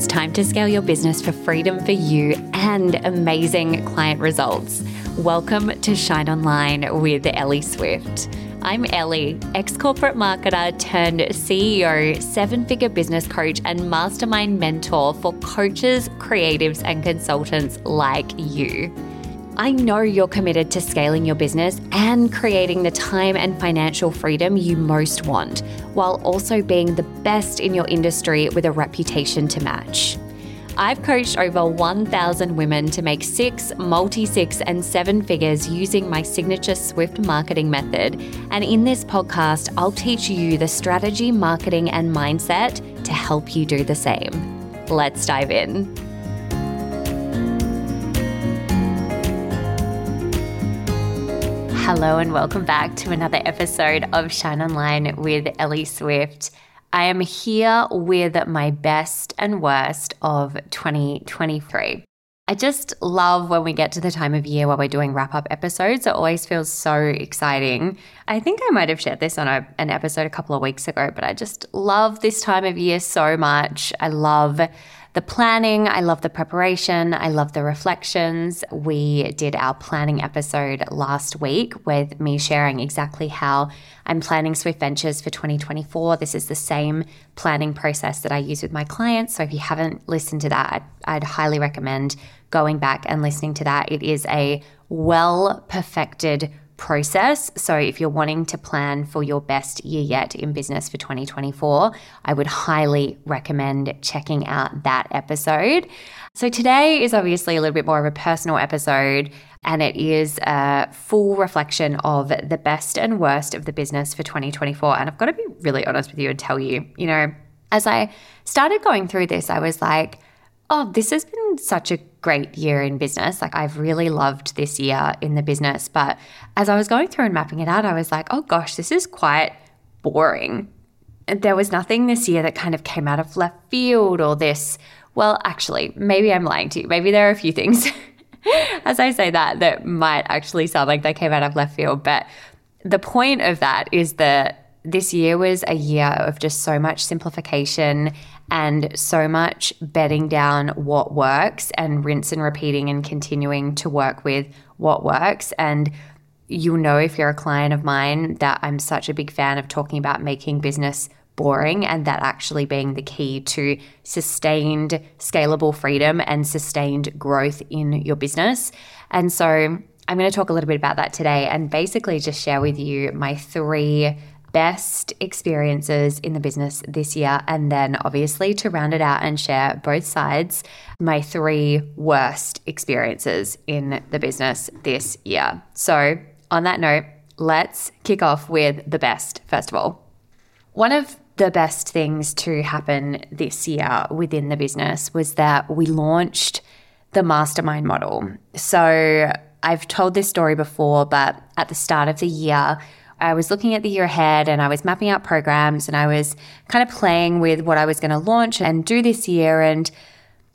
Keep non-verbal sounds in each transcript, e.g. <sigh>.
It's time to scale your business for freedom for you and amazing client results. Welcome to Shine Online with Ellie Swift. I'm Ellie, ex corporate marketer turned CEO, seven figure business coach, and mastermind mentor for coaches, creatives, and consultants like you. I know you're committed to scaling your business and creating the time and financial freedom you most want, while also being the best in your industry with a reputation to match. I've coached over 1,000 women to make six, multi six, and seven figures using my signature Swift marketing method. And in this podcast, I'll teach you the strategy, marketing, and mindset to help you do the same. Let's dive in. Hello, and welcome back to another episode of Shine Online with Ellie Swift. I am here with my best and worst of 2023. I just love when we get to the time of year where we're doing wrap up episodes. It always feels so exciting. I think I might have shared this on a, an episode a couple of weeks ago, but I just love this time of year so much. I love the planning. I love the preparation. I love the reflections. We did our planning episode last week with me sharing exactly how I'm planning Swift Ventures for 2024. This is the same planning process that I use with my clients. So if you haven't listened to that, I'd, highly recommend going back and listening to that. It is a well perfected process. So, if you're wanting to plan for your best year yet in business for 2024, I would highly recommend checking out that episode. So, today is obviously a little bit more of a personal episode, and it is a full reflection of the best and worst of the business for 2024. And I've got to be really honest with you and tell you, you know, as I started going through this, I was like, oh, this has been such a great year in business. Like, I've really loved this year in the business. But as I was going through and mapping it out, I was like, oh gosh, this is quite boring. There was nothing this year that kind of came out of left field or this. Well, actually, maybe I'm lying to you. Maybe there are a few things, <laughs> as I say that, that might actually sound like they came out of left field. But the point of that is that this year was a year of just so much simplification and so much bedding down what works and rinse and repeating and continuing to work with what works. And you'll know if you're a client of mine that I'm such a big fan of talking about making business boring and that actually being the key to sustained scalable freedom and sustained growth in your business. And so I'm going to talk a little bit about that today and basically just share with you my three best experiences in the business this year. And then, obviously, to round it out and share both sides, my three worst experiences in the business this year. So, on that note, let's kick off with the best, first of all. One of the best things to happen this year within the business was that we launched the mastermind model. So, I've told this story before, but at the start of the year, I was looking at the year ahead and I was mapping out programs and I was kind of playing with what I was going to launch and do this year. And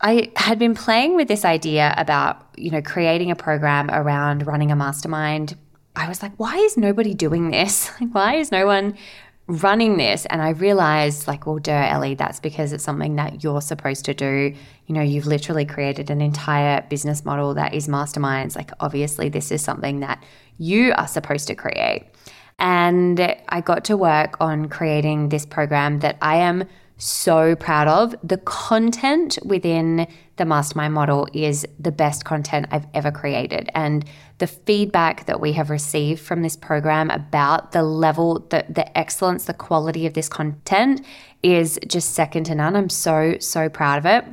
I had been playing with this idea about, you know, creating a program around running a mastermind. I was like, why is nobody doing this? <laughs> Like, why is no one running this? And I realized, like, well, duh, Ellie, that's because it's something that you're supposed to do. You know, you've literally created an entire business model that is masterminds. Like, obviously, this is something that you are supposed to create. And I got to work on creating this program that I am so proud of. The content within the mastermind model is the best content I've ever created. And the feedback that we have received from this program about the level, the, the excellence, the quality of this content is just second to none. I'm so, so proud of it.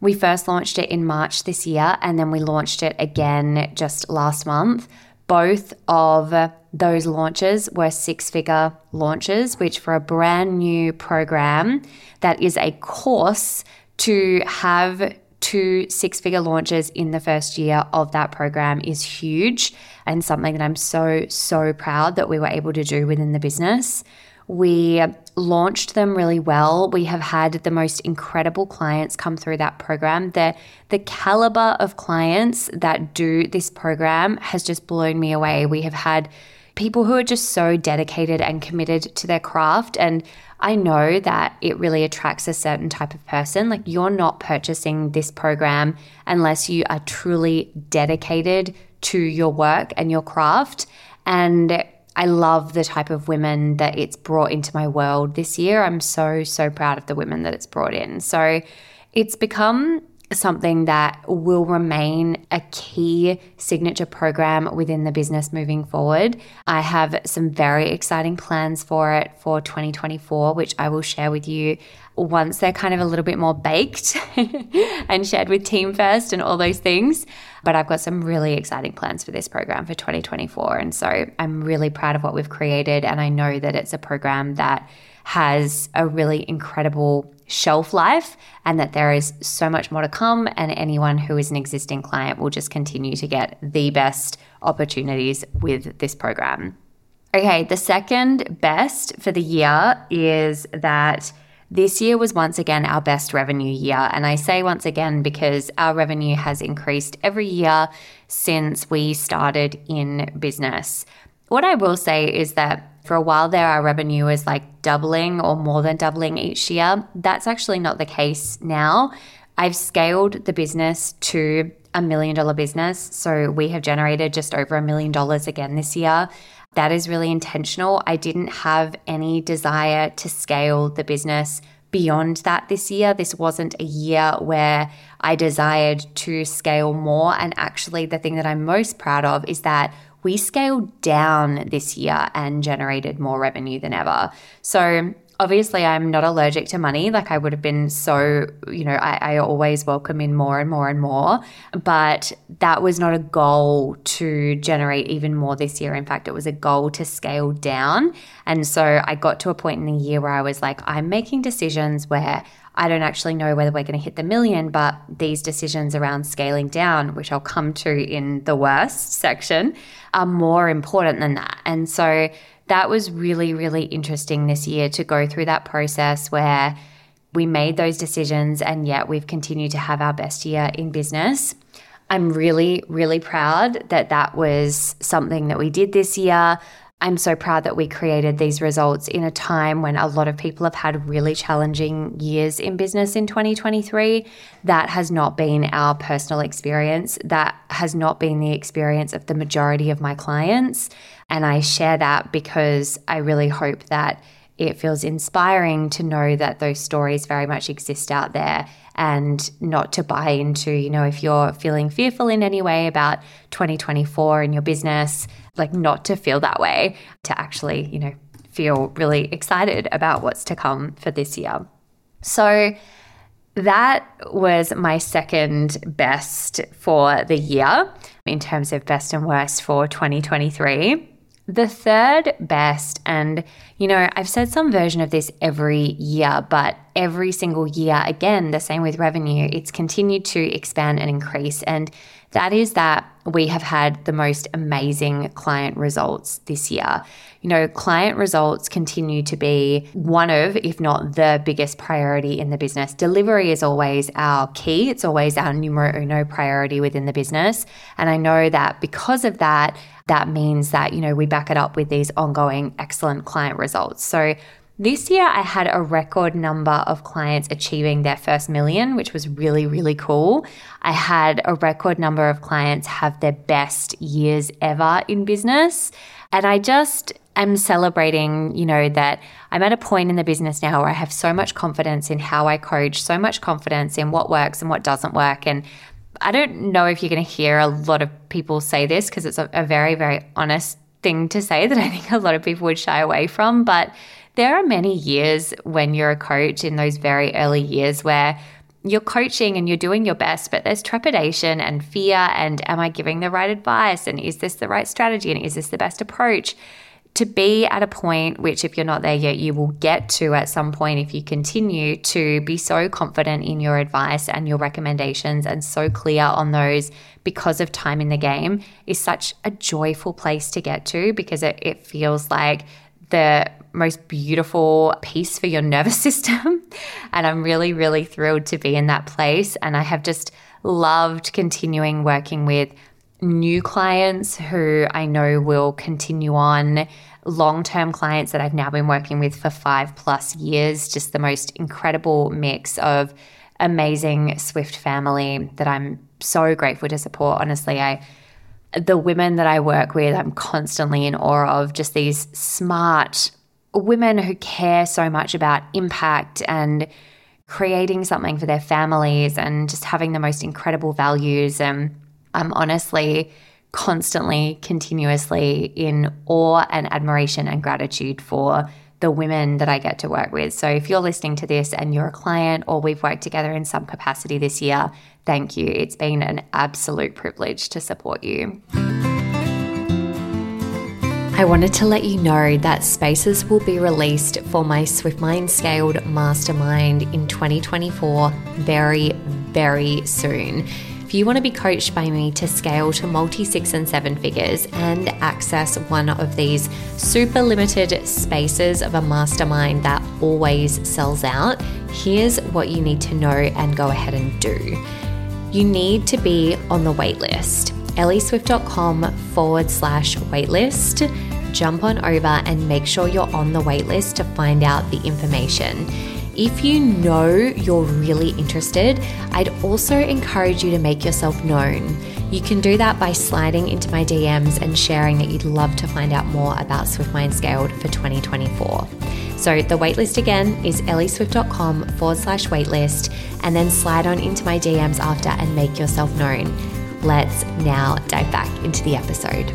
We first launched it in March this year, and then we launched it again just last month. Both of those launches were six figure launches, which for a brand new program that is a course to have two six figure launches in the first year of that program is huge and something that I'm so, so proud that we were able to do within the business. We launched them really well. We have had the most incredible clients come through that program. The, the caliber of clients that do this program has just blown me away. We have had people who are just so dedicated and committed to their craft. And I know that it really attracts a certain type of person. Like you're not purchasing this program unless you are truly dedicated to your work and your craft. And I love the type of women that it's brought into my world this year. I'm so, so proud of the women that it's brought in. So it's become something that will remain a key signature program within the business moving forward. I have some very exciting plans for it for 2024, which I will share with you once they're kind of a little bit more baked <laughs> and shared with Team First and all those things. But I've got some really exciting plans for this program for 2024. And so I'm really proud of what we've created. And I know that it's a program that has a really incredible shelf life and that there is so much more to come. And anyone who is an existing client will just continue to get the best opportunities with this program. Okay, the second best for the year is that this year was once again our best revenue year. And I say once again because our revenue has increased every year since we started in business. What I will say is that for a while there, our revenue was like doubling or more than doubling each year. That's actually not the case now. I've scaled the business to a million dollar business. So we have generated just over a million dollars again this year. That is really intentional. I didn't have any desire to scale the business beyond that this year. This wasn't a year where I desired to scale more. And actually, the thing that I'm most proud of is that we scaled down this year and generated more revenue than ever. So, obviously, I'm not allergic to money. Like, I would have been so, you know, I, I, always welcome in more and more and more. But that was not a goal to generate even more this year. In fact, it was a goal to scale down. And so, I got to a point in the year where I was like, I'm making decisions where I don't actually know whether we're going to hit the million, but these decisions around scaling down, which I'll come to in the worst section, are more important than that. And so that was really, really interesting this year to go through that process where we made those decisions and yet we've continued to have our best year in business. I'm really, really proud that that was something that we did this year. I'm so proud that we created these results in a time when a lot of people have had really challenging years in business in 2023. That has not been our personal experience. That has not been the experience of the majority of my clients. And I share that because I really hope that it feels inspiring to know that those stories very much exist out there and not to buy into, you know, if you're feeling fearful in any way about 2024 in your business, like not to feel that way, to actually, you know, feel really excited about what's to come for this year. So, that was my second best for the year in terms of best and worst for 2023. The third best, and you know, I've said some version of this every year, but every single year, again, the same with revenue, it's continued to expand and increase. And that is that we have had the most amazing client results this year. You know, client results continue to be one of, if not the biggest priority in the business. Delivery is always our key, it's always our numero uno priority within the business. And I know that because of that, that means that, you know, we back it up with these ongoing excellent client results. So this year, I had a record number of clients achieving their first million, which was really, really cool. I had a record number of clients have their best years ever in business. And I just am celebrating, you know, that I'm at a point in the business now where I have so much confidence in how I coach, so much confidence in what works and what doesn't work. And I don't know if you're going to hear a lot of people say this because it's a, very, very honest thing to say that I think a lot of people would shy away from. But there are many years when you're a coach in those very early years where you're coaching and you're doing your best, but there's trepidation and fear. And am I giving the right advice? And is this the right strategy? And is this the best approach? to be at a point which, if you're not there yet, you will get to at some point if you continue to be so confident in your advice and your recommendations and so clear on those because of time in the game is such a joyful place to get to because it, it feels like the most beautiful peace for your nervous <laughs> system. and I'm really, really thrilled to be in that place. And I have just loved continuing working with new clients who I know will continue on, long term clients that I've now been working with for five plus years, just the most incredible mix of amazing Swift family that I'm so grateful to support. Honestly, I the women that I work with, I'm constantly in awe of just these smart women who care so much about impact and creating something for their families and just having the most incredible values. And I'm honestly constantly, continuously in awe and admiration and gratitude for the women that I get to work with. So if you're listening to this and you're a client or we've worked together in some capacity this year, thank you. It's been an absolute privilege to support you. I wanted to let you know that spaces will be released for my SwiftMind Scaled Mastermind in 2024 very, very soon. If you want to be coached by me to scale to multi six and seven figures and access one of these super limited spaces of a mastermind that always sells out, here's what you need to know and go ahead and do. You need to be on the waitlist. ellieswift.com forward slash waitlist. Jump on over and make sure you're on the waitlist to find out the information. If you know you're really interested, I'd also encourage you to make yourself known. You can do that by sliding into my DMs and sharing that you'd love to find out more about SwiftMind Scaled for 2024. So the waitlist again is ellieswift.com forward slash waitlist, and then slide on into my DMs after and make yourself known. Let's now dive back into the episode.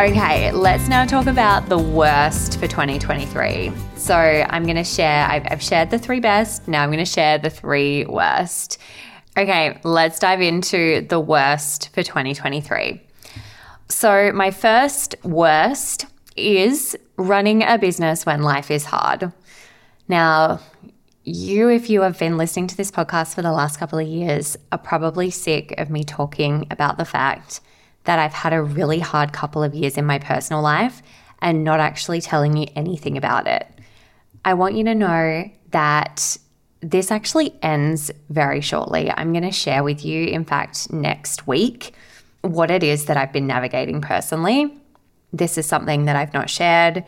Okay, let's now talk about the worst for 2023. So I'm going to share, I've, I've, shared the three best. Now I'm going to share the three worst. Okay, let's dive into the worst for 2023. So, my first worst is running a business when life is hard. Now, you, if you have been listening to this podcast for the last couple of years, are probably sick of me talking about the fact that I've had a really hard couple of years in my personal life and not actually telling you anything about it. I want you to know that this actually ends very shortly. I'm going to share with you, in fact, next week, what it is that I've been navigating personally. This is something that I've not shared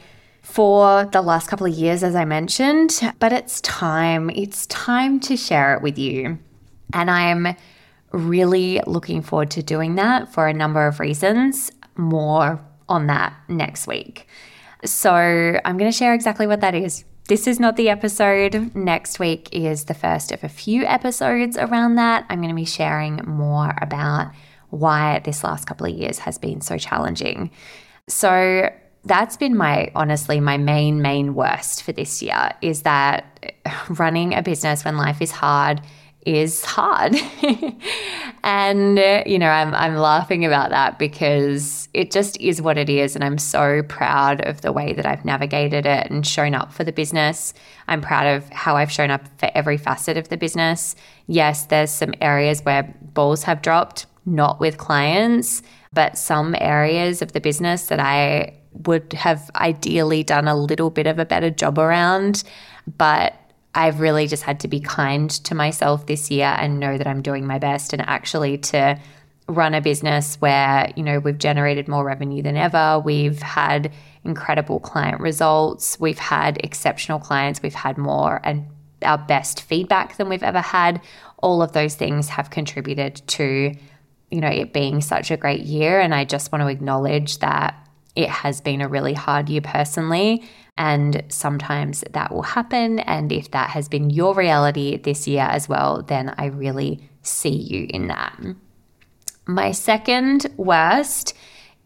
for the last couple of years, as I mentioned, but it's time. It's time to share it with you. And I'm really looking forward to doing that for a number of reasons. More on that next week. So, I'm going to share exactly what that is. This is not the episode. Next week is the first of a few episodes around that. I'm going to be sharing more about why this last couple of years has been so challenging. So, that's been my honestly my main main worst for this year is that running a business when life is hard is hard. <laughs> and, you know, I'm, I'm laughing about that because it just is what it is. And I'm so proud of the way that I've navigated it and shown up for the business. I'm proud of how I've shown up for every facet of the business. Yes, there's some areas where balls have dropped, not with clients, but some areas of the business that I would have ideally done a little bit of a better job around. But I've really just had to be kind to myself this year and know that I'm doing my best and actually to run a business where, you know, we've generated more revenue than ever. We've had incredible client results. We've had exceptional clients. We've had more and our best feedback than we've ever had. All of those things have contributed to, you know, it being such a great year. And I just want to acknowledge that it has been a really hard year personally. And sometimes that will happen. And if that has been your reality this year as well, then I really see you in that. My second worst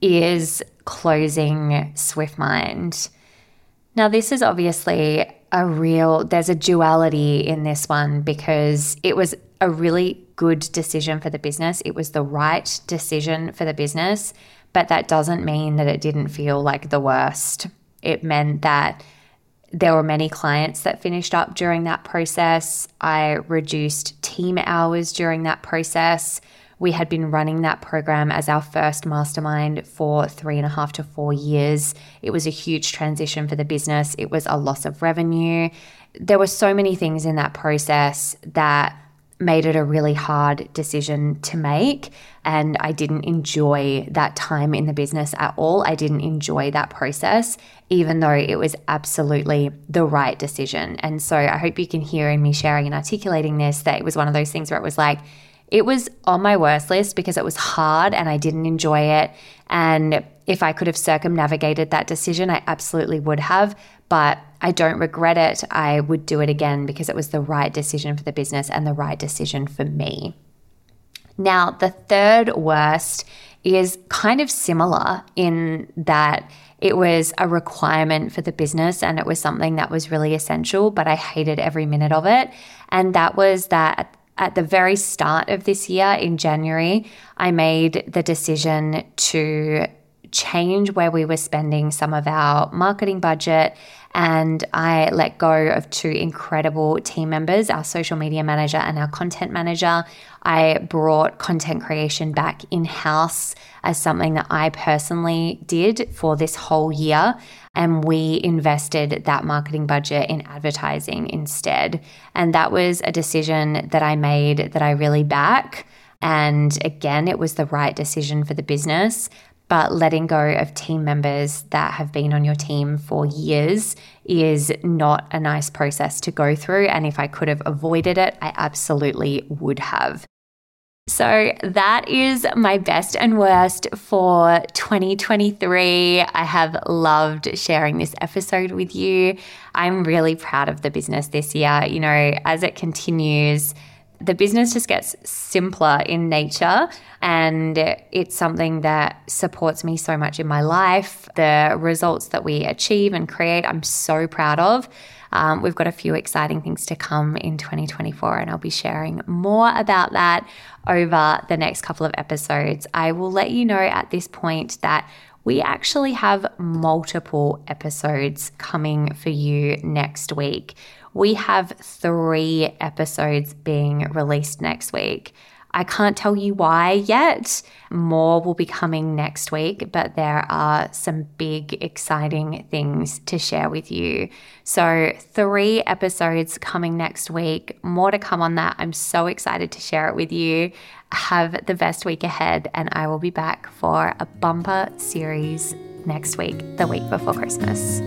is closing SwiftMind. Now, this is obviously a real, there's a duality in this one because it was a really good decision for the business. It was the right decision for the business, but that doesn't mean that it didn't feel like the worst. It meant that there were many clients that finished up during that process. I reduced team hours during that process. We had been running that program as our first mastermind for three and a half to four years. It was a huge transition for the business. It was a loss of revenue. There were so many things in that process that made it a really hard decision to make. And I didn't enjoy that time in the business at all. I didn't enjoy that process, even though it was absolutely the right decision. And so I hope you can hear in me sharing and articulating this that it was one of those things where it was like, it was on my worst list because it was hard and I didn't enjoy it. And if I could have circumnavigated that decision, I absolutely would have. But I don't regret it. I would do it again because it was the right decision for the business and the right decision for me. Now, the third worst is kind of similar in that it was a requirement for the business and it was something that was really essential, but I hated every minute of it. And that was that at the very start of this year in January, I made the decision to change where we were spending some of our marketing budget. And I let go of two incredible team members, our social media manager and our content manager. I brought content creation back in house as something that I personally did for this whole year. And we invested that marketing budget in advertising instead. And that was a decision that I made that I really back. And again, it was the right decision for the business but letting go of team members that have been on your team for years is not a nice process to go through. And if I could have avoided it, I absolutely would have. So, that is my best and worst for 2023. I have loved sharing this episode with you. I'm really proud of the business this year. You know, as it continues, the business just gets simpler in nature and it's something that supports me so much in my life. The results that we achieve and create, I'm so proud of. Um, we've got a few exciting things to come in 2024, and I'll be sharing more about that over the next couple of episodes. I will let you know at this point that we actually have multiple episodes coming for you next week. We have three episodes being released next week. I can't tell you why yet. More will be coming next week, but there are some big, exciting things to share with you. So, three episodes coming next week. More to come on that. I'm so excited to share it with you. Have the best week ahead, and I will be back for a bumper series next week, the week before Christmas.